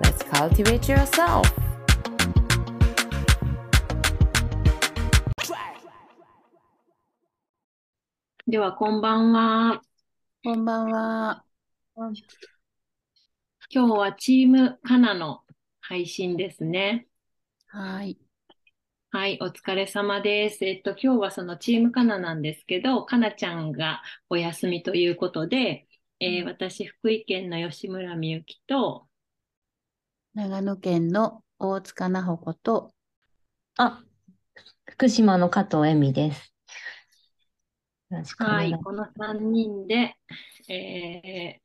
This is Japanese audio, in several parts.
let's cultivate yourself では、こんばんは。こんばんは今日はチームカナの配信ですね。はいはい、お疲れ様です。えっと、今日はそのチームカナなんですけど、カナちゃんがお休みということで、えー私、福井県の吉村みゆきと、長野県の大塚奈穂子とあ、福島の加藤恵美です。よろしくおはい、この3人で、えー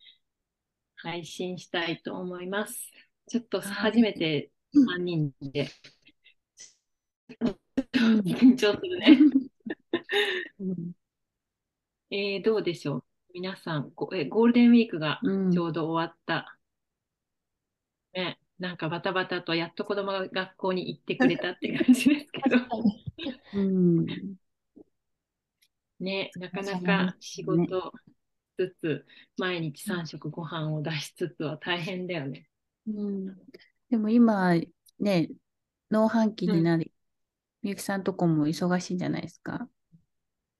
配信したいと思います。ちょっと初めて3人で緊張するね。えーどうでしょう？皆さん、ごえーゴールデンウィークがうんちょうど終わった。ね、なんかバタバタとやっと子供が学校に行ってくれたって 感じですけど、うん。ね、なかなか仕ね。事しつつ、毎日3食ご飯を出しつつは大変だよね。うん。でも今ね農繁期になり、みゆきさんとこも忙しいんじゃないですか。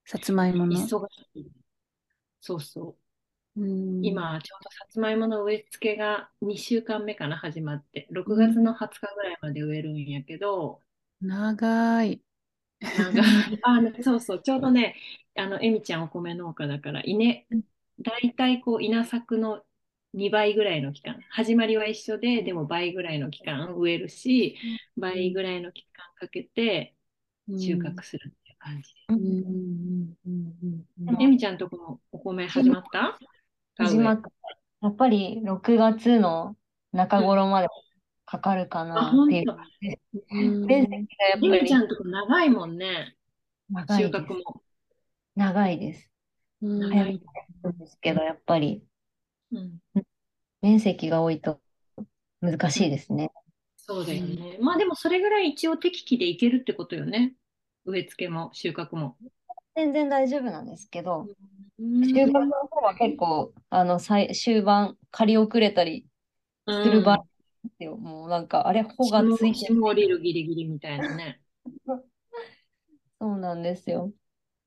さつまいもの。忙しい。そうそう。うん。今、ちょうどさつまいもの植え付けが2週間目かな、始まって。6月の20日ぐらいまで植えるんやけど、長い。なんかあねそうそう、ちょうどね、あの、えみちゃんお米農家だから、稲、大体こう、稲作の2倍ぐらいの期間、始まりは一緒で、でも倍ぐらいの期間植えるし、倍ぐらいの期間かけて収穫するっていう感じ。えみちゃんとこのお米始まった？始まった。やっぱり6月の中頃までかかるかあ、なっていうと。うん面積がやっぱりちゃんとこ長いもんね、収長いです。穫も。長いです。うん長いですけど、やっぱりうん、面積が多いと難しいですね。そうだよね。まあでもそれぐらい一応適期でいけるってことよね。植え付けも収穫も。全然大丈夫なんですけど、うん収穫の方は結構、あの、最終盤、刈り遅れたりする場合ですよ。もうなんか、あれ、穂がついて霜降りるギリギリみたいなね。そうなんですよ。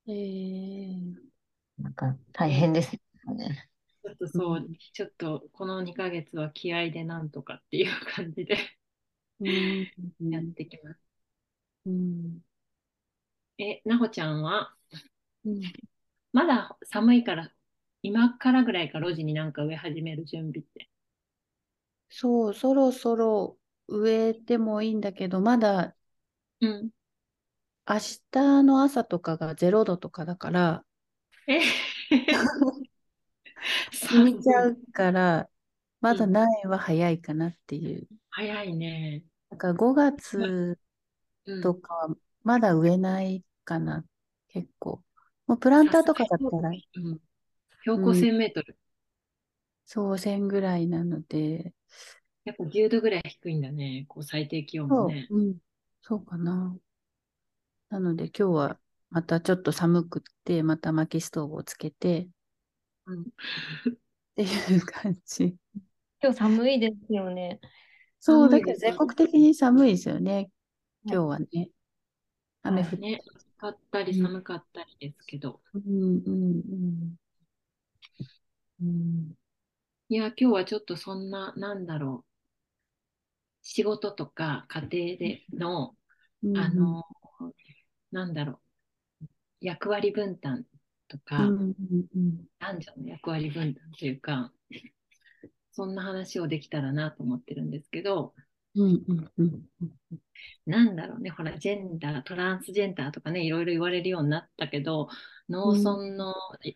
えーなんか大変ですよね。ちょっとそう、ちょっとこの2ヶ月は気合でなんとかっていう感じでうんやってきます。うんえ、なほちゃんは？うんまだ寒いから、今からぐらいか路地になんか植え始める準備って。そう、そろそろ植えてもいいんだけど、まだうん。明日の朝とかが0度とかだから、え 死んじゃ。うから、まだ苗は早いかなっていう。早いね。だから5月うんとかはまだ植えないかな、結構。もうプランターとかだったら、うん標高1000メートル。そう、1000ぐらいなので、やっぱ10度ぐらい低いんだね。こう最低気温そう、もね。うん、そうかな。なので今日はまたちょっと寒くって、また薪ストーブをつけて、うんっていう感じ。今日寒いですよね。そう、だけど全国的に寒いですよね、今日はね。雨降って。ね、暑かったり寒かったりですけど。うんうんうん。うんいや、今日はちょっとそんな、なんだろう。仕事とか家庭での、うんあの、なんだろう。役割分担とうか、男女の役割分担というか、そんな話をできたらなと思ってるんですけど、うんうんうんなんだろうね、ほら、ジェンダー、トランスジェンダーとかね、いろいろ言われるようになったけど、農村の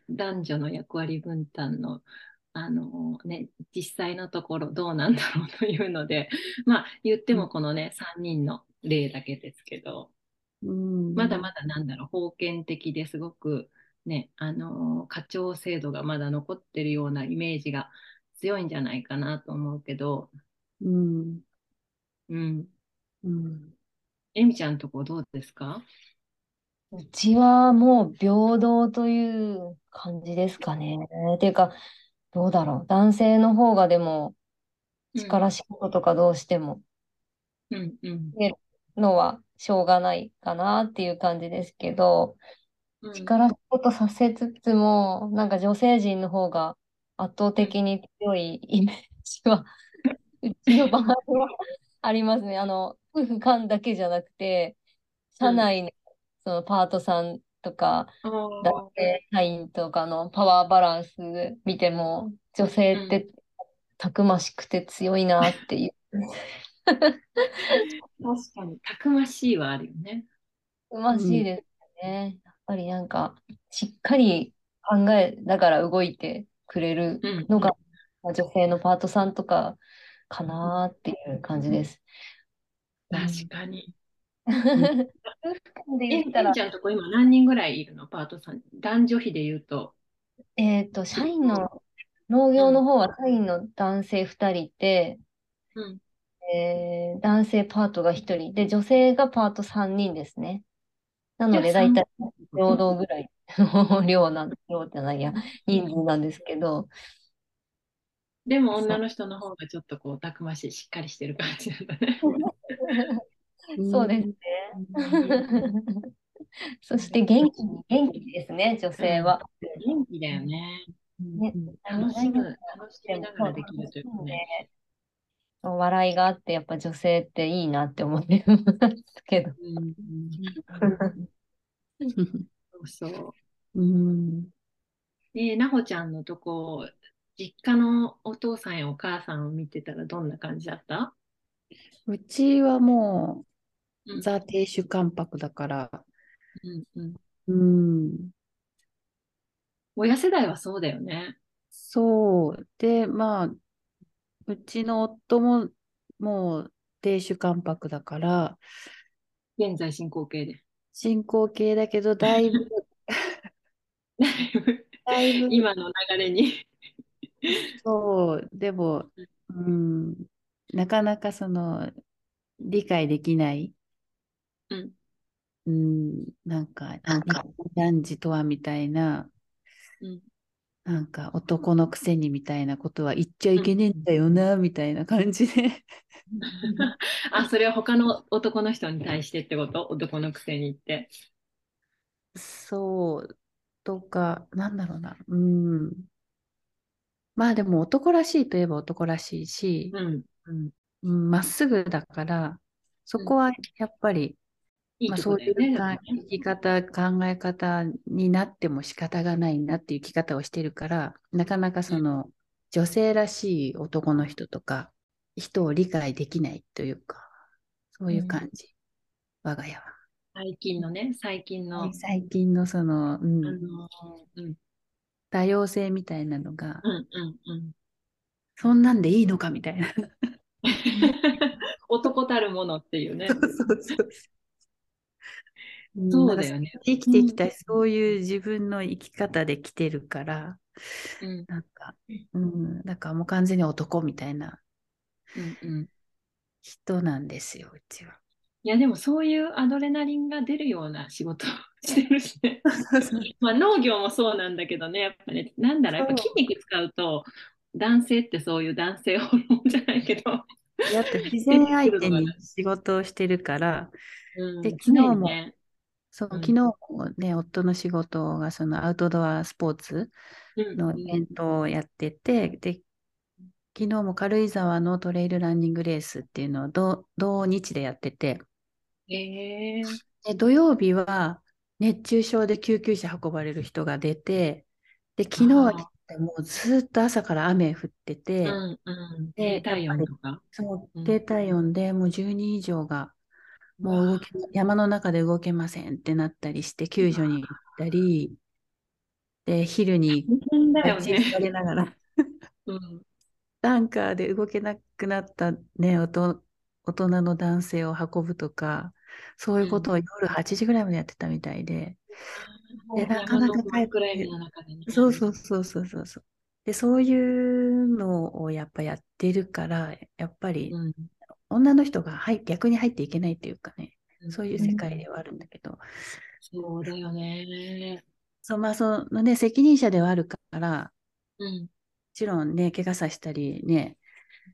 男女の役割分担のあのね、実際のところどうなんだろうというので、まあ言ってもこのね、3人の例だけですけど、うん。まだまだなんだろう、封建的ですごくね、あの課長制度がまだ残ってるようなイメージが強いんじゃないかなと思うけど、うんうん。うんえみちゃんとこどうですか？うちはもう平等という感じですかね。っていうか、どうだろう。男性の方がでも力仕事とかどうしてもうんうん。のはしょうがないかなっていう感じですけど、うん力仕事させつつも、なんか女性陣の方が圧倒的に強いイメージは、うちの場合はありますね。あの、夫婦間だけじゃなくて、社内のそのパートさんとか、男性社員とかのパワーバランス見ても、女性ってたくましくて強いなっていう。確かに、たくましいはあるよね。たくましいですね。やっぱりなんか、しっかり考えながら動いてくれるうんのが、まあ女性のパートさんとかかなっていう感じです。確かに。夫婦間でえ、言ったらち、ゃんとこ今何人ぐらいいるの？パートさん。男女比で言うと。えっと、社員の、農業の方は社員の男性2人いて、うん。えー男性パートが1人で、女性がパート3人ですね。なので、じゃあだいたい平等ぐらいの量なん、量じゃないや、人数なんですけど、でも女の人の方がちょっとこう、たくましい、しっかりしてる感じなんだね。そうですね。そして元気、元気ですね、女性は。元気だよね。ね楽しむ、何楽しみながらできるというかね。笑いがあって、やっぱ女性っていいなって思ってますけど。うん そうそう。うんえー、なほちゃんのとこ、実家のお父さんやお母さんを見てたらどんな感じだった？うちはもうう、ザ・亭主関白だから、うんうん。うん、親世代はそうだよね。そう。で、まあ、うちの夫も、もう、亭主関白だから、現在進行形で。進行形だけど、だいぶ、だいぶ、今の流れに。そう、でも、うん、なかなかその、理解できない、うん。うん、なんか、なんか男児とはみたいな、うん。なんか男のくせにみたいなことは言っちゃいけねえんだよな、みたいな感じで。あ、それは他の男の人に対してってこと？男のくせに言って。そう、とか、なんだろうな。うん。まあでも男らしいといえば男らしいし、うん。うん。うんまっすぐだから、そこはやっぱり、いいまあ、とそういう生き方、考え方になっても仕方がないなっていう生き方をしてるから、なかなかその女性らしい男の人とか、人を理解できないというか、そういう感じ、我が家は。最近のね、最近の、最近のその、うん。あの、うん、多様性みたいなのが、うん、うん、うん。そんなんでいいのかみたいな。男たるものっていうね。そうそうそうだよね。生きてきたそういう自分の生き方で来てるから、うん、なんか、うん、だからもう完全に男みたいなうん、うん。人なんですよ、うちは。いや、でもそういうアドレナリンが出るような仕事を してるしね。まあ農業もそうなんだけどね、やっぱね、なんだろう、やっぱ筋肉使うと、男性ってそういう男性ホルモンじゃないけど、だって自然相手に仕事をしてるから、うん、で昨日もね、そう、うん。昨日もね、夫の仕事がそのアウトドアスポーツうん。のイベントをやってて、で、昨日も軽井沢のトレイルランニングレースっていうのを同同日でやってて、えー、で土曜日は熱中症で救急車運ばれる人が出て、で、昨日はもうずっと朝から雨降ってて、うんうん、で低体温とか。そうう、低体温でもう10人以上がもう動け山の中で動けませんってなったりして、救助に行ったり、で、昼に大ながら。うん。タンカーで動けなくなったね、おと大人の男性を運ぶとか、そういうことを夜8時ぐらいまでやってたみたいで、でなかなか帰って。そうそうそうそうそうそう。で、そういうのをやっぱやってるから、やっぱりうん。女の人が入逆に入っていけないっていうかね、うんそういう世界ではあるんだけど、そうだよね。そう、まあ、そのね、責任者ではあるから、もうん。ちろんね、怪我させたりね、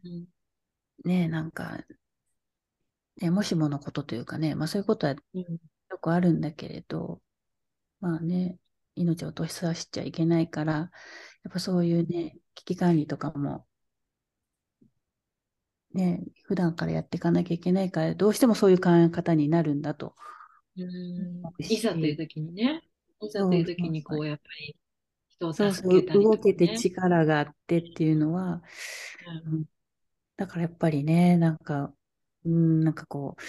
うんね、なんか、ね、もしものことというかね、まあそういうことはうん。よくあるんだけれど、まあね、命を落としさせちゃいけないから、やっぱそういうね、危機管理とかも、ね、普段からやっていかなきゃいけないから、どうしてもそういう考え方になるんだと。うん。し。いざという時にね、いざという時にこうやっぱり人を助けたりと動けて力があってっていうのは、うん。だからやっぱりね、なんか、うん、なんかこう、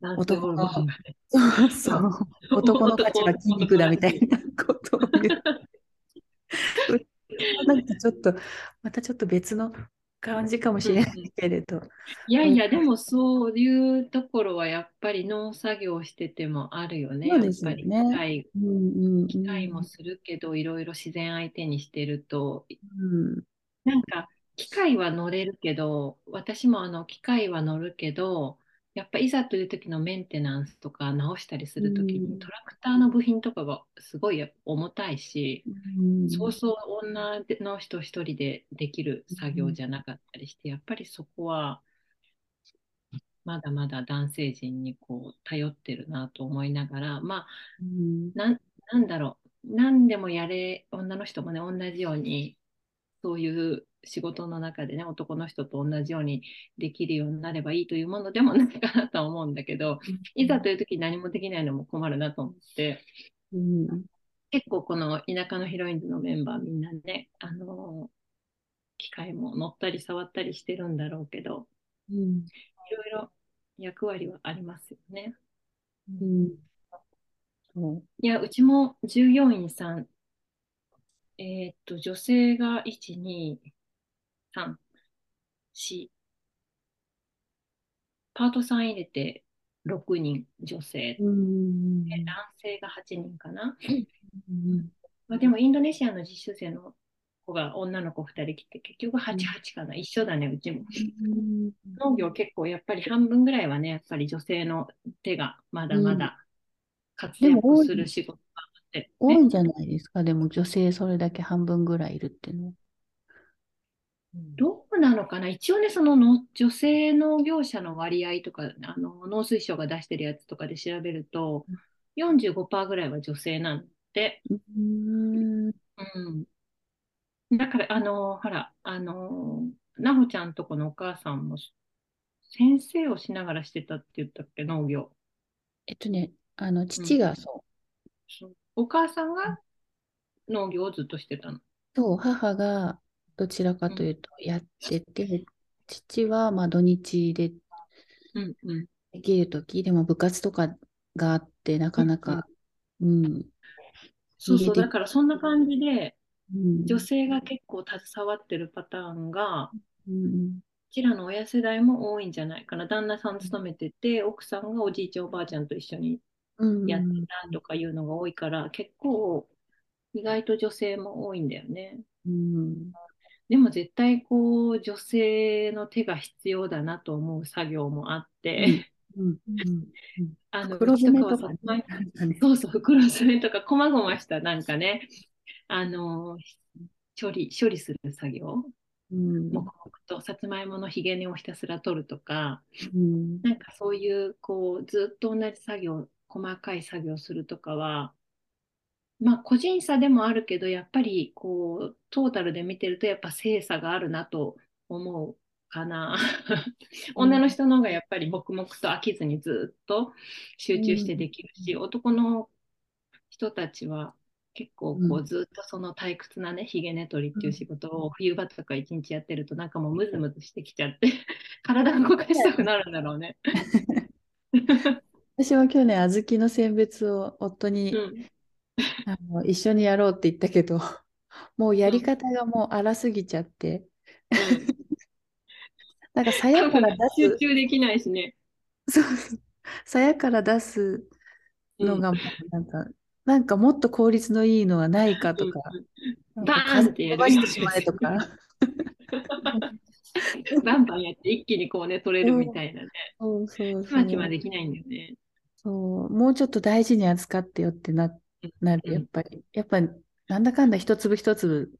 なんてホルモンがねそうそう。男の価値は筋肉だみたいなことを言う。なんかちょっと、またちょっと別の感じかもしれないけれど。いやいや、でもそういうところはやっぱり農作業しててもあるよね。そうですよねやっぱり機械、うんうんうん。機械もするけど、いろいろ自然相手にしてると、うんなんか機械は乗れるけど、私もあの機械は乗るけど、やっぱいざという時のメンテナンスとか直したりする時うん。にトラクターの部品とかがすごい重たいし、うん。そうそう女の人一人でできる作業じゃなかったりして、やっぱりそこはまだまだ男性陣にこう頼ってるなと思いながら、まあなんだろう、何でもやれ、女の人もね、同じように、そういう仕事の中でね、男の人と同じようにできるようになればいいというものでもないかなとは思うんだけど、いざという時に何もできないのも困るなと思って、うん。結構この田舎のヒロインズのメンバーみんなね、あの機械も乗ったり触ったりしてるんだろうけど、うん。いろいろ役割はありますよね。うん。そう。いや、うちも従業員さん、えーっと、女性が1、2、3、4、パートさん入れて6人女性、男性が8人かな。うんまあ、でもインドネシアの実習生の子が女の子2人来て、結局8、8かな。一緒だね、うちも。農業結構やっぱり半分ぐらいはね、やっぱり女性の手がまだまだ活躍する仕事があって、ね多いんじゃないですか。でも女性それだけ半分ぐらいいるっていうのは。どうなのかな？一応ね、そのの女性農業者の割合とか、あの農水省が出してるやつとかで調べると、45%ぐらいは女性なんで、うん。うん。だから、あの、ほら、あの、なほちゃんとこのお母さんも先生をしながらしてたって言ったっけ、農業。えっとね、あの、父がそそう。お母さんが農業をずっとしてたの。う、そう、母がどちらかというとやってて、父はまあ土日でうんうん。できるとき、でも部活とかがあって、なかなか、うん、そうそう、入れてだからそんな感じで、うん、女性が結構携わってるパターンが、うん、こちらの親世代も多いんじゃないかな。旦那さん勤めてて、奥さんがおじいちゃんおばあちゃんと一緒にうん、やってたとかいうのが多いから、結構意外と女性も多いんだよね。うん、でも絶対こう女性の手が必要だなと思う作業もあって、うん、うん、あの、黒詰めとかね。そうそう、袋詰めとか、こまごましたなんかね、あの、処理、処理する作業、うん、黙々とさつまいものひげ根をひたすら取るとか、うん、なんかそういう、こう、ずっと同じ作業、細かい作業するとかは、まあ個人差でもあるけど、やっぱりこう、トータルで見てると、やっぱ精査があるなと思うかな。女の人の方がやっぱり黙々と飽きずにずっと集中してできるし、男の人たちは結構こううずっとその退屈なね、ひげ根取りっていう仕事を冬場とか一日やってるとなんかもうムズムズしてきちゃって、体動かしたくなるんだろうね。私は去年、小豆の選別を夫に、うん。あの一緒にやろうって言ったけど、もうやり方がもう荒すぎちゃって、なんか鞘から出集す、中できないしね。そう。そう、鞘から出すのがもうなんか、なんかもっと効率のいいのはないかとか、なんかバーンってやる飛ばしてしまえとか、バンバンやって一気にこうね、取れるみたいなね。そうそうちまちそう、まできないんだよね。そう、もうちょっと大事に扱ってよってな、なる、やっぱり。やっぱり、なんだかんだ一粒一粒、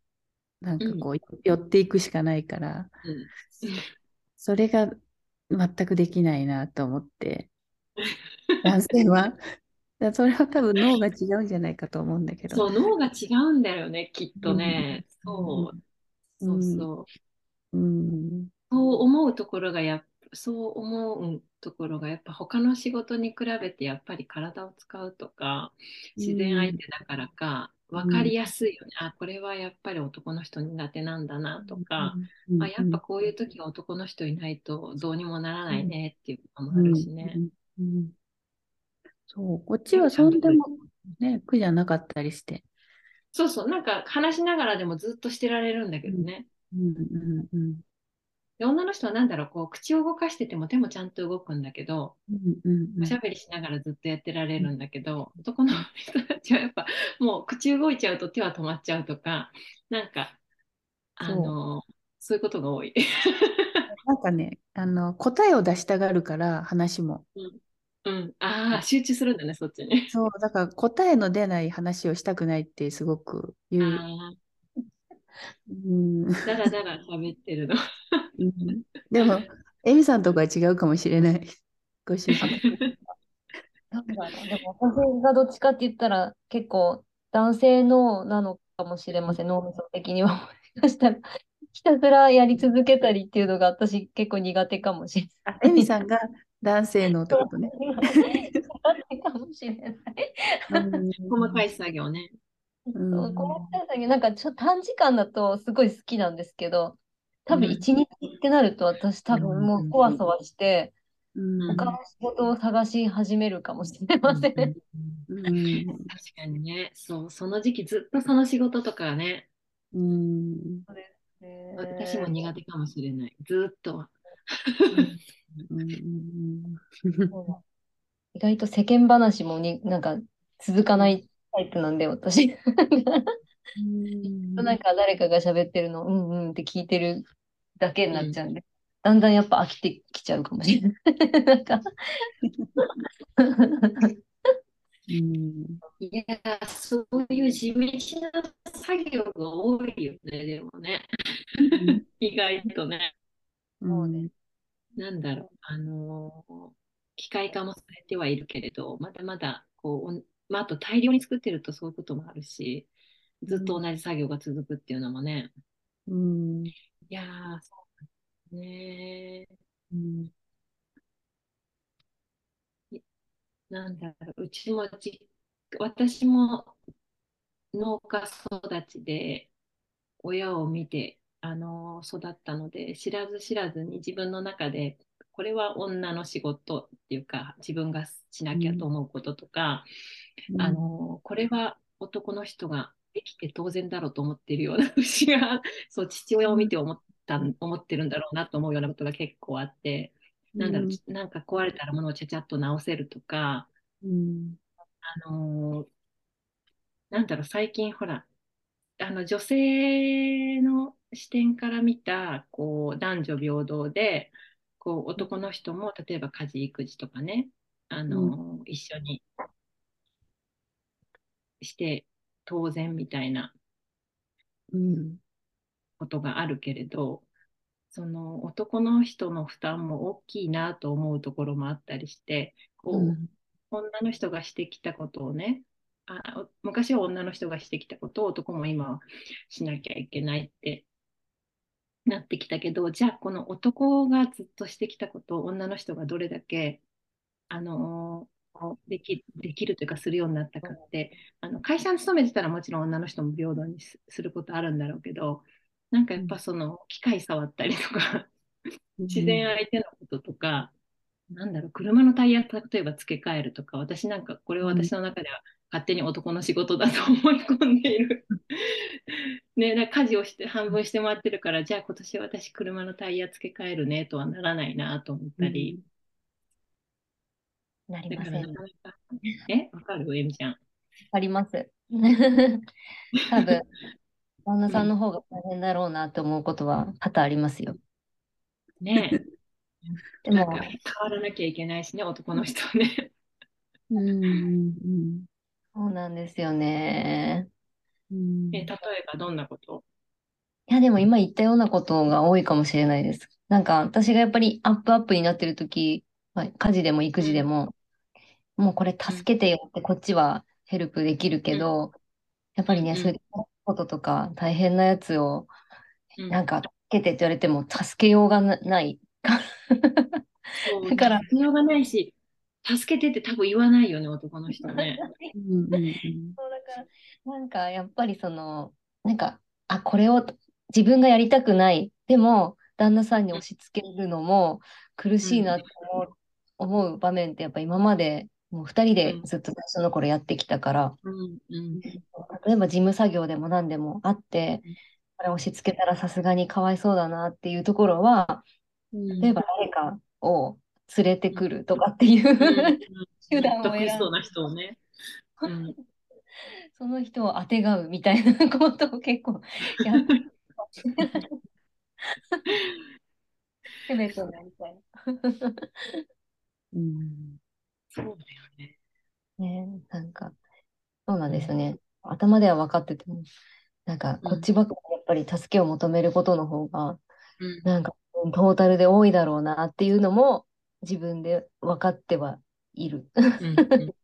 なんかこう、寄っていくしかないから、うんそれが全くできないなと思って、男性は。それは多分脳が違うんじゃないかと思うんだけど。そう、脳が違うんだよね、きっとね。そう、そうそう。うん。そう思うところがやっそう思うところがやっぱ他の仕事に比べてやっぱり体を使うとか自然相手だからか分かりやすいよね、あこれはやっぱり男の人苦手なんだなとか、うんあやっぱこういう時は男の人いないとどうにもならないねっていうこともあるしね。うんうんそう、こっちはそんでもね、苦じゃなかったりして。そうそう。なんか話しながらでもずっとしてられるんだけどね。うんうんうんで女の人はなんだろうこう口を動かしてても手もちゃんと動くんだけど、うんうんうんおしゃべりしながらずっとやってられるんだけど、男の人たちはやっぱもう口動いちゃうと手は止まっちゃうとか、なんか、あの、そういうことが多い。なんかね、あの、答えを出したがるから、話も。うん。ああ、集中するんだね、そっちに。そう、だから答えの出ない話をしたくないってすごく言う。あうんあ、だらだら喋ってるの。うんでも、エミさんとかは違うかもしれない。ご主人。なんだろう、でも私がどっちかって言ったら結構男性脳なのかもしれません、脳みそ的には。もしかしたらひたすらやり続けたりっていうのが私結構苦手かもしれあ、エミさんが男性のってことね。ない。苦手かもしれない。細かい作業ね。うん。そうこの作業なんかちょっと短時間だとすごい好きなんですけど、多分うん。一日ってなると私多分もうそわそわして、うん。他の仕事を探し始めるかもしれません。うん。確かにね。そう、その時期ずっとその仕事とかね、うん。私も苦手かもしれない。ずっと意外と世間話もになんか続かないタイプなんで、私。なんか誰かが喋ってるの、うんうんって聞いてるだけになっちゃうんで、だんだんやっぱ飽きてきちゃうかもしれない。なんかうんいや、そういう地道な作業が多いよね、でもね。意外とね。うんなんだろう、あのー機械化もされてはいるけれど、まだまだ、こう、まあ、あと大量に作ってるとそういうこともあるし、ずっと同じ作業が続くっていうのもね。うんいやー、そうね。うんなんだろう、うちもじ、私も農家育ちで、親を見て、あの育ったので、知らず知らずに自分の中で、これは女の仕事っていうか、自分がしなきゃと思うこととか、あのこれは男の人ができて当然だろうと思っているような節が、そう、父親を見て思った、思ってるんだろうなと思うようなことが結構あって、なんだろう、なんか壊れたら物をちゃちゃっと直せるとか、うん。あのーなんだろう、最近ほら、あの女性の視点から見たこう男女平等で、こう男の人も例えば家事、育児とかね、あのー一緒にして当然みたいなうんことがあるけれど、その男の人の負担も大きいなと思うところもあったりして、こう、うん。女の人がしてきたことをね、あ昔は女の人がしてきたことを男も今はしなきゃいけないってなってきたけど、じゃあこの男がずっとしてきたことを女の人がどれだけ、あのできできるというかするようになったかって、あの会社に勤めてたらもちろん女の人も平等にすすることあるんだろうけど、なんかやっぱその機械触ったりとか、自然相手のこととか、なんだろう、車のタイヤ、例えば付け替えるとか、私なんか、これは私の中では勝手に男の仕事だと思い込んでいる。ね、だ家事をして半分してもらってるから、じゃあ今年私車のタイヤ付け替えるねとはならないなと思ったり。なりません。え、わかる？エミちゃん。あります。多分、旦那さんの方が大変だろうなって思うことは多々ありますよ。ね でも変わらなきゃいけないしね、男の人はね。うんうんそうなんですよね。うんえ、例えばどんなこと？いや、でも今言ったようなことが多いかもしれないです。なんか私がやっぱりアップアップになってる時、まあ、家事でも育児でも、もうこれ助けてよってこっちはヘルプできるけど、やっぱりね、うんそういうこととか大変なやつをうんなんか助けてって言われても助けようがなない。そうだから必要がないし、助けてって多分言わないよね、男の人ね。うんうんうんそうだから、なんかやっぱりその、なんか、あ、これを自分がやりたくない。でも、旦那さんに押し付けるのも苦しいなって思う,、思う場面ってやっぱ今までもう2人でずっと最初の頃やってきたから、うんうん。例えば事務作業でも何でもあって、これ押し付けたらさすがにかわいそうだなっていうところは、うん。例えば誰かを連れてくるとかっていう、うん 手段をそうな人をね。うん。その人をあてがうみたいなことを結構やって せめてなみたいうんそうだよね。な。ね、なんか、そうなんですよね。頭では分かってても、なんか、こっちばっかりやっぱり助けを求めることの方が、うんなんか、トータルで多いだろうなっていうのも、自分で分かってはいる。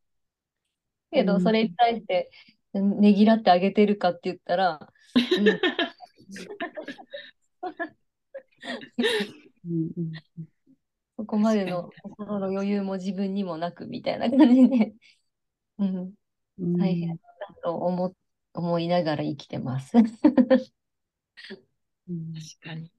けど、それに対して、ねぎらってあげてるかって言ったら、うん うんうんそこまでの心の余裕も自分にもなくみたいな感じで、うん、うん大変だと思思いながら生きてます。うん。確かに。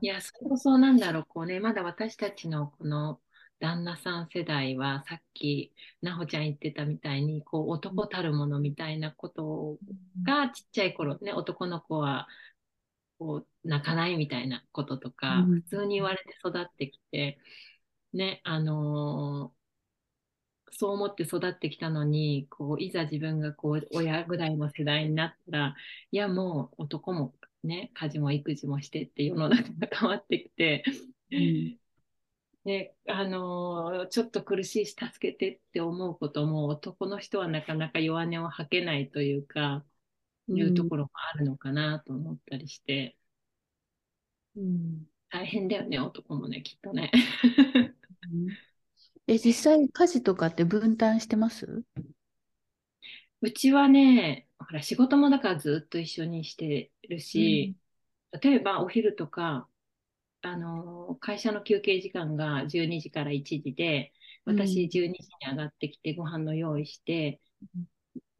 いや、それこそなんだろう、こうね、まだ私たちのこの旦那さん世代は、さっき、なほちゃん言ってたみたいに、こう、男たるものみたいなことがちっちゃい頃ね、男の子は、こう、泣かないみたいなこととか、うん。普通に言われて育ってきて、ね、あのーそう思って育ってきたのに、こう、いざ自分がこう、親ぐらいの世代になったら、いや、もう男もね、家事も育児もしてって世の中が変わってきて、ん。ね、あのーちょっと苦しいし、助けてって思うことも、男の人はなかなか弱音を吐けないというか、いうところもあるのかなと思ったりして、うん。大変だよね、男もね、きっとね。え、実際家事とかって分担してます？うちはね、ほら、仕事もだからずっと一緒にしてるし、例えばお昼とか、あのー会社の休憩時間が12時から1時で、私12時に上がってきてご飯の用意して、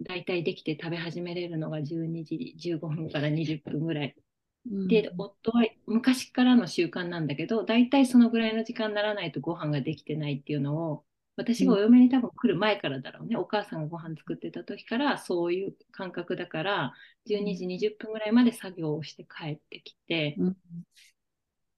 だいたいできて食べ始めれるのが12時15分から20分ぐらい。で、夫は昔からの習慣なんだけど、だいたいそのぐらいの時間にならないとご飯ができてないっていうのを、私がお嫁に多分来る前からだろうね。お母さんがご飯作ってた時からそういう感覚だから、12時20分ぐらいまで作業をして帰ってきて、うん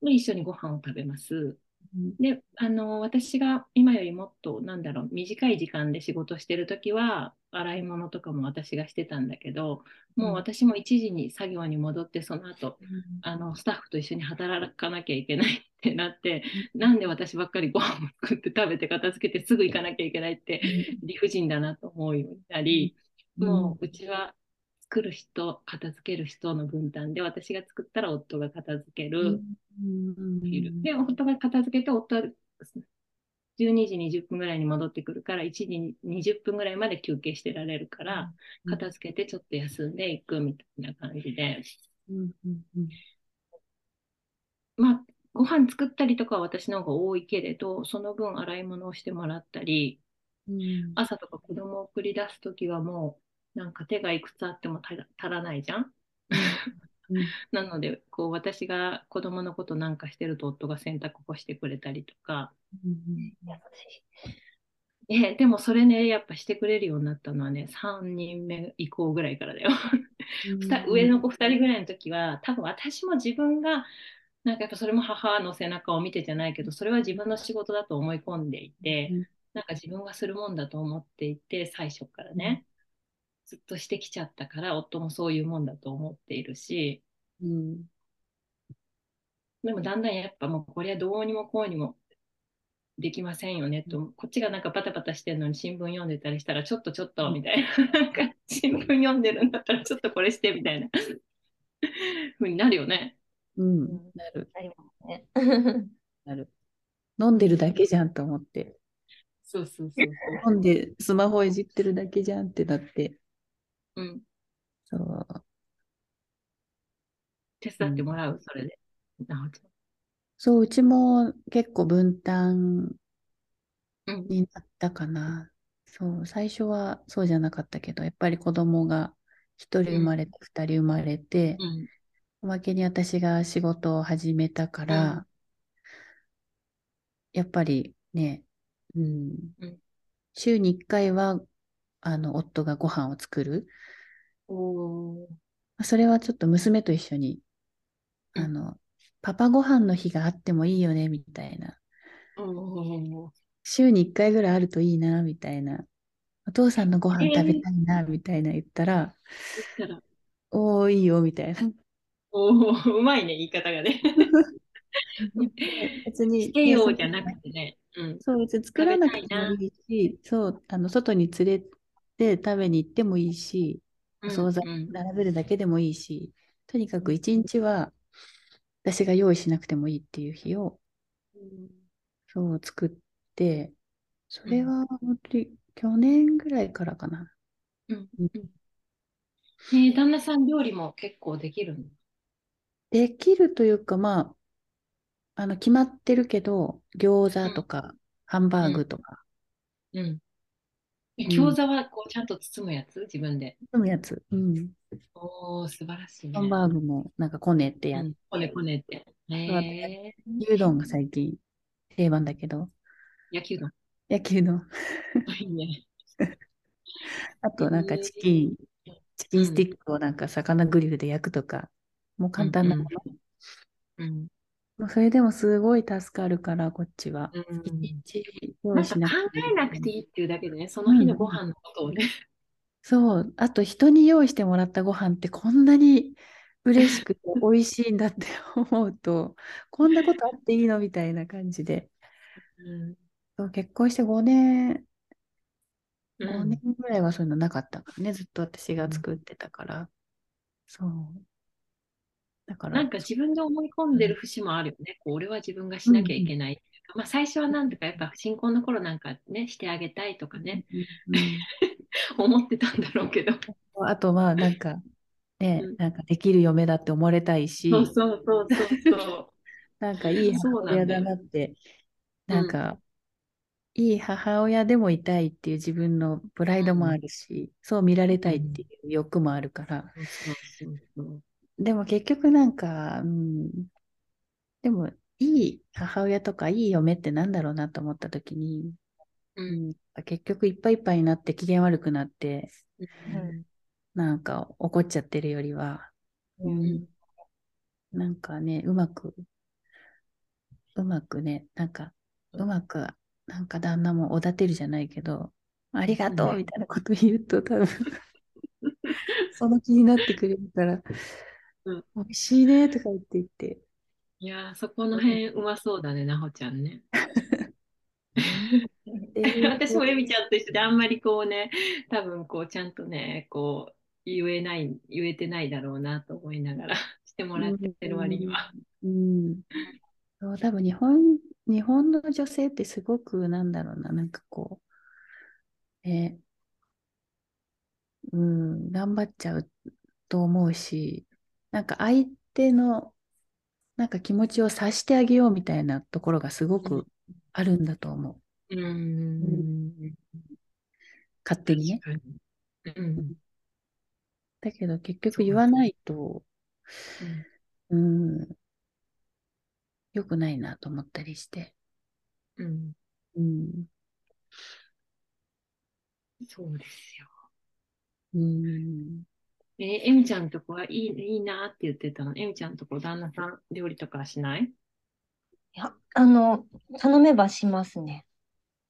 で一緒にご飯を食べます。うんで、あの、私が今よりもっと、なんだろう、短い時間で仕事してるときは、洗い物とかも私がしてたんだけど、もう私も1時に作業に戻って、その後、あの、スタッフと一緒に働かなきゃいけないってなって、なんで私ばっかりご飯を作って食べて片付けてすぐ行かなきゃいけないって理不尽だなと思うようになり、もううちは作る人、片付ける人の分担で、私が作ったら夫が片付ける。いる。で、夫が片付けて、夫は12時20分ぐらいに戻ってくるから、1時に20分ぐらいまで休憩してられるから、片付けてちょっと休んでいくみたいな感じで。まあ、ご飯作ったりとかは私の方が多いけれど、その分洗い物をしてもらったり、朝とか子供を送り出すときはもう、なんか手がいくつあっても足らないじゃんうん。なので、こう私が子供のことなんかしてると夫が洗濯干してくれたりとか、優しえ、でもそれね、やっぱしてくれるようになったのはね、3人目以降ぐらいからだよ。ふた上の子2人ぐらいの時は、多分私も自分が、なんかやっぱそれも母の背中を見てじゃないけど、それは自分の仕事だと思い込んでいて、うん。なんか自分がするもんだと思っていて、最初からね、ずっとしてきちゃったから、夫もそういうもんだと思っているし、うんでもだんだんやっぱもうこれはどうにもこうにもできませんよねと、こっちがなんかバタバタしてるのに新聞読んでたりしたら、ちょっとちょっとみたいな、なんか新聞読んでるんだったらちょっとこれしてみたいな ふうになるよね。うん、なる、ありますね。なる。飲んでるだけじゃんと思って。そうそうそう飲んでスマホいじってるだけじゃんってなって。そう。うん。そう。手伝ってもらう、それで。なおちそう、うちも結構分担ゃん。うん。になったかな。そう、最初はそうじゃなかったけど、やっぱり子供が一人生まれて、二人生まれて、うん。おまけに私が仕事を始めたから、うんやっぱりね、うんうん週に1回は、あの、夫がご飯を作る。おー。それはちょっと娘と一緒に、うんあの、パパご飯の日があってもいいよね、みたいな。おー。週に1回ぐらいあるといいな、みたいな。お父さんのご飯食べたいな、みたいな言ったら、そしたら、おー、いいよ、みたいな。おー、うまいね、言い方がね。別に、してよじゃなくてね。うん。そう、別に作らなくてもいいし、そう、あの、外に連れて食べに行ってもいいし、お惣菜うん。並べるだけでもいいし、とにかく一日は私が用意しなくてもいいっていう日を、そう作って、それは本当に去年ぐらいからかな。うんうん。ねえ旦那さん料理も結構できるの？できるというか、まあ、あの、決まってるけど、餃子とか、ハンバーグとか、うん。餃子はこうちゃんと包むやつ？自分で。包むやつ。うん。おー、素晴らしいね。ハンバーグもなんかこねってやっうんこねこねって。へ。牛丼が最近定番だけど、焼きうどん。焼きうどん。いいね。あとなんかチキン、チキンスティックをなんか魚グリルで焼くとか、もう簡単なもの。うん。もうそれでもすごい助かるから、こっちは。うん一日用意なんか考しなくていいえなくていいっていうだけでね、その日のご飯のことをね。そう。あと人に用意してもらったご飯ってこんなに嬉しくて美味しいんだって思うと、こんなことあっていいのみたいな感じで。うん。そう結婚して5年、う5ん年ぐらいはそういうのなかったからね。ずっと私が作ってたから。そう。だから、なんか自分で思い込んでる節もあるよね。こう俺は自分がしなきゃいけないうか。まあ最初はなんとかやっぱ新婚の頃なんかね、してあげたいとかね、うん 思ってたんだろうけど。うんあとまあなんか、ねうん、なんかできる嫁だって思われたいし、そうそうそうそうそう。なんかいい母親だなって、うん。なんか、いい母親でもいたいっていう自分のプライドもあるし、そう見られたいっていう欲もあるから、そうそうそうでも結局なんか、うん、でもいい母親とかいい嫁ってなんだろうなと思った時に、ううん。ん、結局いっぱいいっぱいになって機嫌悪くなって、うん。なんか怒っちゃってるよりは、ううん。ん、なんかね、うまく、うまくね、なんか、うまく、なんか旦那もおだてるじゃないけど、ありがとうみたいなこと言うと多分、その気になってくれるから、うん美味しいねとか言って言って、いやー、そこの辺うまそうだね、なほちゃんね。で 私もエミちゃんと一緒であんまりこうね、多分こうちゃんとね、こう言えない、言えてないだろうなと思いながら してもらってる割には。うん。そう、多分日本、日本の女性ってすごく、なんだろうな、なんかこう、え、うん、頑張っちゃうと思うし、なんか相手の、なんか気持ちを察してあげようみたいなところがすごくあるんだと思う。うーん。勝手にね。うん。だけど結局言わないと、うん、良くないなと思ったりして。うん。うん。そうですよ。うん。えー、エミちゃんとこはいい、いいなって言ってたの？エミちゃんとこ旦那さん料理とかはしない？いや、あの、頼めばしますね。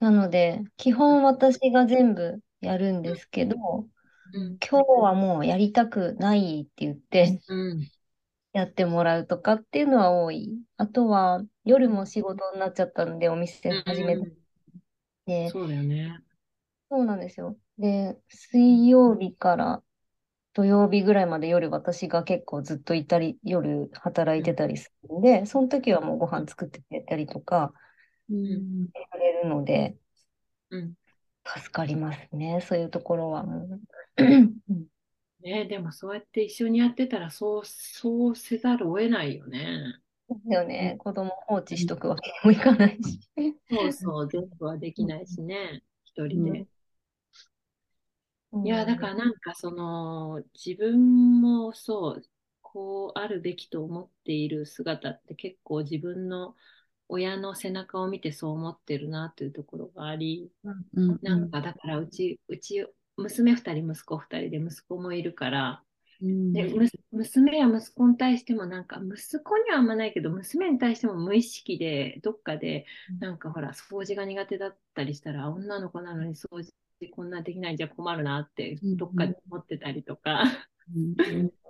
なので、基本私が全部やるんですけど、うん。今日はもうやりたくないって言ってうん。やってもらうとかっていうのは多い。あとは夜も仕事になっちゃったのでお店始めて、そうだよね。そうなんですよ。で、水曜日から土曜日ぐらいまで夜私が結構ずっといたり、夜働いてたりするんで、その時はもうご飯作ってくれたりとかうん。やれるので、うん。助かりますね。そういうところはもう。うんね、でもそうやって一緒にやってたらそう、そうせざるを得ないよね。そうだよね。子供放置しとくわけにもいかないし。そうそう、全部はできないしね、一人で。うんいや、だからなんかその、自分もそう、こうあるべきと思っている姿って結構自分の親の背中を見てそう思ってるなというところがあり、うん。なんかだからうち、うち、娘2人、息子2人で息子もいるから、うん。で、む娘や息子に対してもなんか、息子にはあんまないけど、娘に対しても無意識で、どっかで、なんかほら、掃除が苦手だったりしたら、女の子なのに掃除こんなできないんじゃ困るなって、うんどっかで思ってたりとか、うん。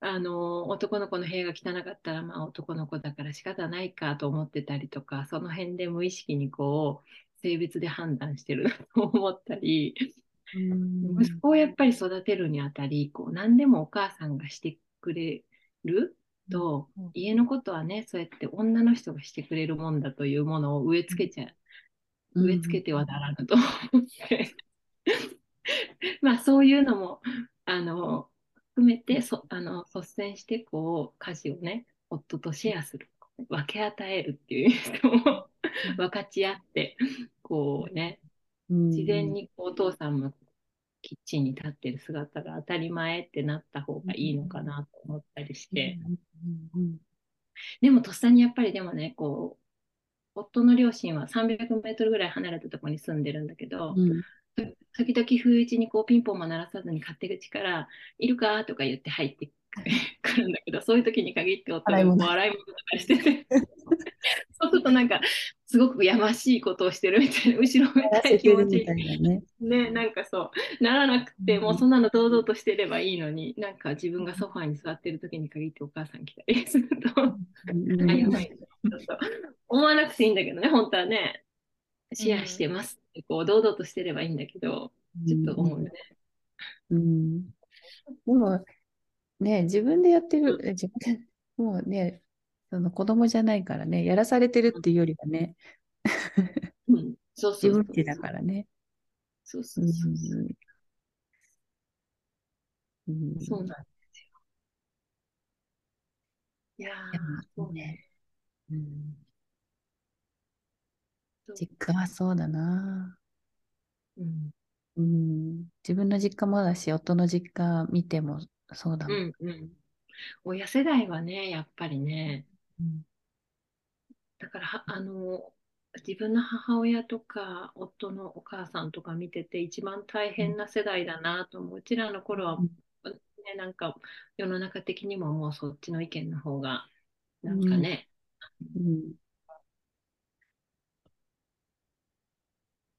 あの、男の子の部屋が汚かったら、まあ男の子だから仕方ないかと思ってたりとか、その辺で無意識にこう、性別で判断してるな と思ったり、うん。息子をやっぱり育てるにあたり、こう何でもお母さんがしてくれると、うん。家のことはね、そうやって女の人がしてくれるもんだというものを植え付けちゃう、植え付けてはならぬと思って、まあそういうのも、あの、含めて、そあの率先してこう家事をね、夫とシェアする、分け与えるっていう人も分かち合って、こうね、自然にお父さんもキッチンに立ってる姿が当たり前ってなった方がいいのかなと思ったりして、うん。でもとっさにやっぱりでもね、こう、夫の両親は300メートルぐらい離れたところに住んでるんだけど、うん。時々不意打ちにこうピンポンも鳴らさずに勝手口から、いるか？とか言って入ってく るんだけど、そういう時に限って夫がこう洗い物とかしてて、そうするとなんか、すごくやましいことをしてるみたいな、後ろめたい気持ちね。ね、なんかそう、ならなくて、もうそんなの堂々としてればいいのに、なんか自分がソファーに座ってる時に限ってお母さん来たりすると、うん。あ、やばい、思わなくていいんだけどね、本当はね、シェアしてますって、こう、堂々としてればいいんだけど、ちょっと思うよね。うん。でも、ね、自分でやってる、え自分で、もうね、その子供じゃないからね、やらされてるっていうよりはね、うん、そうそう。自分ちだからね。そうそううそうそう。ん。うんそうなんですよ。いやーそうね。ね、うん、実家はそうだな。うん、うん、自分の実家もだし、夫の実家見てもそうだもん。うん、うん。親世代はね、やっぱりね、うんだからは、あの、自分の母親とか、夫のお母さんとか見てて、一番大変な世代だなと思う。うちらの頃は、うんね、なんか、世の中的にももうそっちの意見の方が、なんかね、うん。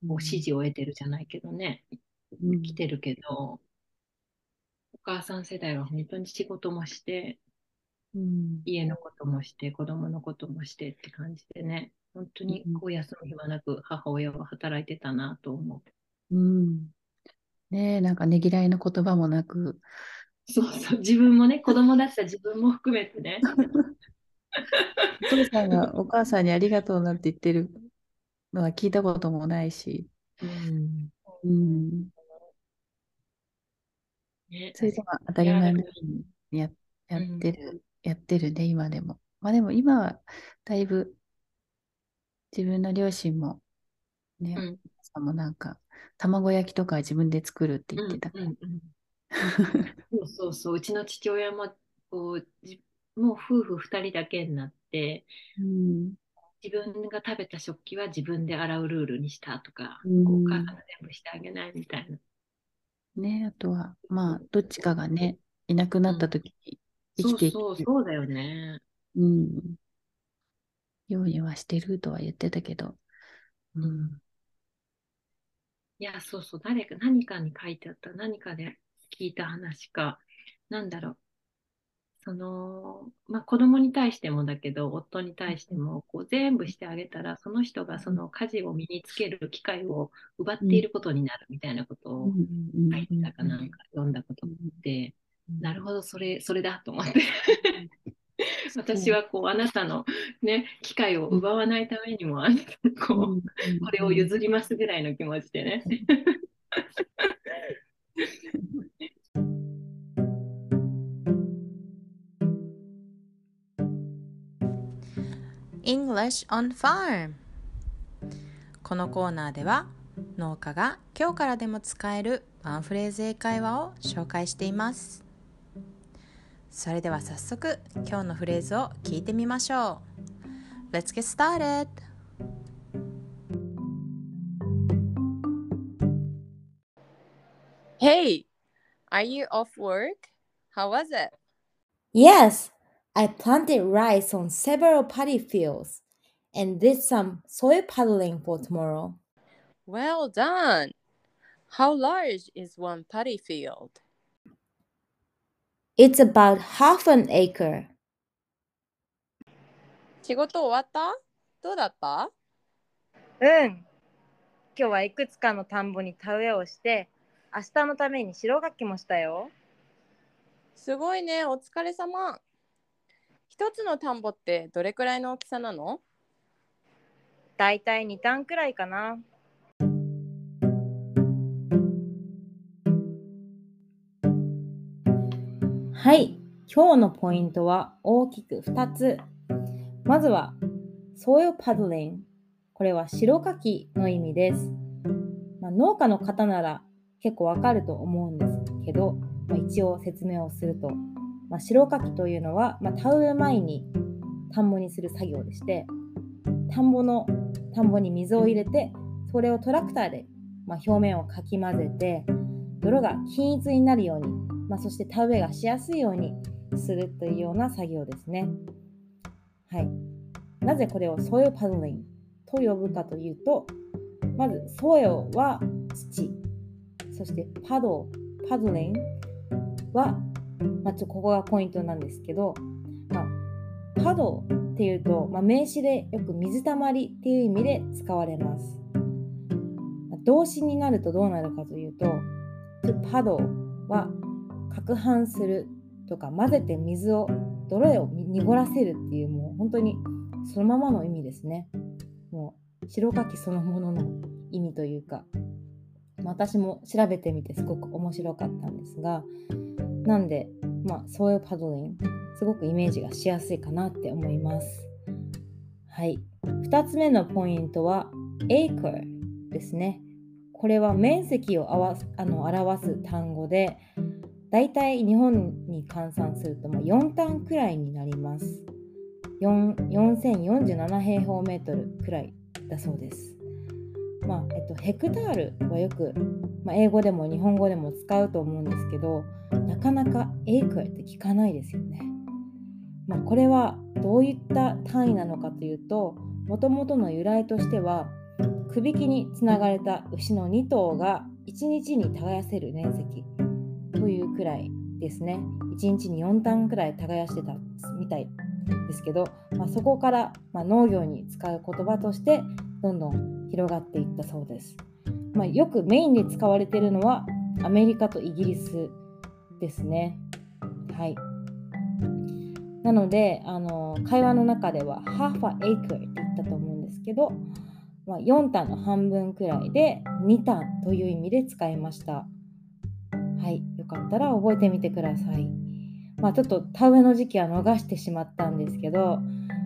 こう支持を得てるじゃないけどね、うん。来てるけど、お母さん世代は本当に仕事もして、うん。家のこともして、子供のこともしてって感じでね、本当にこう休む暇なく母親は働いてたなと思う。うん。ねえ、なんかねぎらいの言葉もなく、そうそう、自分もね、子供だった自分も含めてね。お父さんがお母さんにありがとうなんて言ってるのは聞いたこともないし、うん。うん、ね、それでも当たり前のようにややってる、やってるね、今でも。まあでも今はだいぶ自分の両親もね、うん。お母さんもなんか卵焼きとかは自分で作るって言ってたから。うんうんうん。そうそうそう、うちの父親もこうじもう夫婦2人だけになってうん自分が食べた食器は自分で洗うルールにしたとか、うんお母さんが全部してあげないみたいな。ね、あとは、まあ、どっちかがね、いなくなった時に生そうきていそうける。そうだよね。うん。ようにはしてるとは言ってたけど。うん。いや、そうそう、誰か、何かに書いてあった、何かで聞いた話か、なんだろう。その、まあ、子供に対してもだけど、夫に対しても、こう全部してあげたら、その人がその家事を身につける機会を奪っていることになるみたいなことを書いてたかなんか読んだことがあって、なるほど、それ、それだと思って。私はこう、あなたのね、機会を奪わないためにも、こう、これを譲りますぐらいの気持ちでね。English on Farm このコーナーでは農家が今日からでも使えるワンフレーズ英会話を紹介していますそれでは早速今日のフレーズを聞いてみましょう Let's get started! Hey! Are you off work? How was it? Yes, I planted rice on several paddy fields and did some soil paddling for tomorrow. Well done! How large is one paddy field? It's about half an acre. 仕事終わったどうだったうん。今日はいくつかの田んぼに田植えをして、明日のために白柿もしたよ。すごいね、お疲れ様。一つの田んぼってどれくらいの大きさなの？だいたい2単くらいかな。はい、今日のポイントは大きく2つ。まずは、soil paddling。これは白柿の意味です。まあ、農家の方なら結構わかると思うんですけど、まあ、一応説明をすると、まあ、白柿というのは、まあ、田植え前に田んぼにする作業でして、田んぼの田んぼに水を入れて、それをトラクターで、まあ、表面をかき混ぜて、泥が均一になるようにまあ、そして田植えがしやすいようにするというような作業ですね。はい。なぜこれを soil paddling と呼ぶかというと、まず soil は土、そして paddle、paddling は、まあ、ちょここがポイントなんですけど、まあ、paddle っていうと、まあ、名詞でよく水たまりっていう意味で使われます。まあ動詞になるとどうなるかというと、to 波動は攪拌するとか混ぜて水を泥を濁らせるっていうもう本当にそのままの意味ですね。もう白柿そのものの意味というか私も調べてみてすごく面白かったんですがなんでまあソイルパドリンすごくイメージがしやすいかなって思います。はい。2つ目のポイントは acre ですね。これは面積をあわあの表す単語でだいたい日本に換算するとまあ4単くらいになります。4047平方メートルくらいだそうです。まあえっと、ヘクタールはよく、まあ、英語でも日本語でも使うと思うんですけどなかなかエイクって聞かないですよね。まあ、これはどういった単位なのかというともともとの由来としてはくびきにつながれた牛の2頭が1日に耕せる面積というくらいですね。1日に4単くらい耕してたみたいですけど、まあ、そこから、まあ、農業に使う言葉としてどんどん広がっていったそうです。まあ、よくメインで使われているのはアメリカとイギリスですね。はい。なので、あの会話の中では half a acre って言ったと思うんですけど、まあ、4単の半分くらいで2単という意味で使いました。はい、よかったら覚えてみてください。まあ、ちょっと田植えの時期は逃してしまったんですけど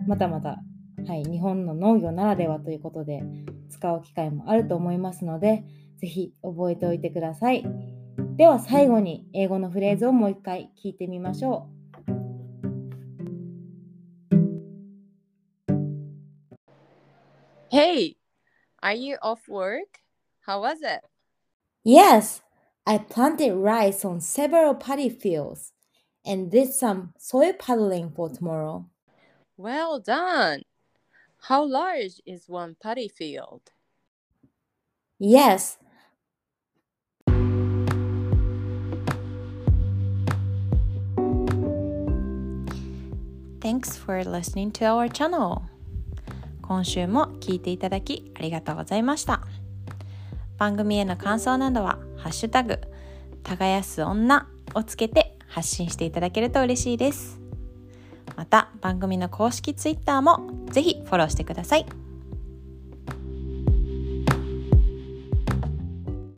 またまた、はい、日本の農業ならではということで使う機会もあると思いますので是非覚えておいてくださいでは最後に英語のフレーズをもう一回聞いてみましょう Hey, are you off work? How was it? Yes, I planted rice on several paddy fields. And did some soil paddling for tomorrow. Well done. How large is one paddy field? Yes, Thanks for listening to our channel. 今週も聞いていただきありがとうございました。番組への感想などは、ハッシュタグ、耕す女をつけて発信していただけると嬉しいです。また、番組の公式 Twitter もぜひフォローしてください。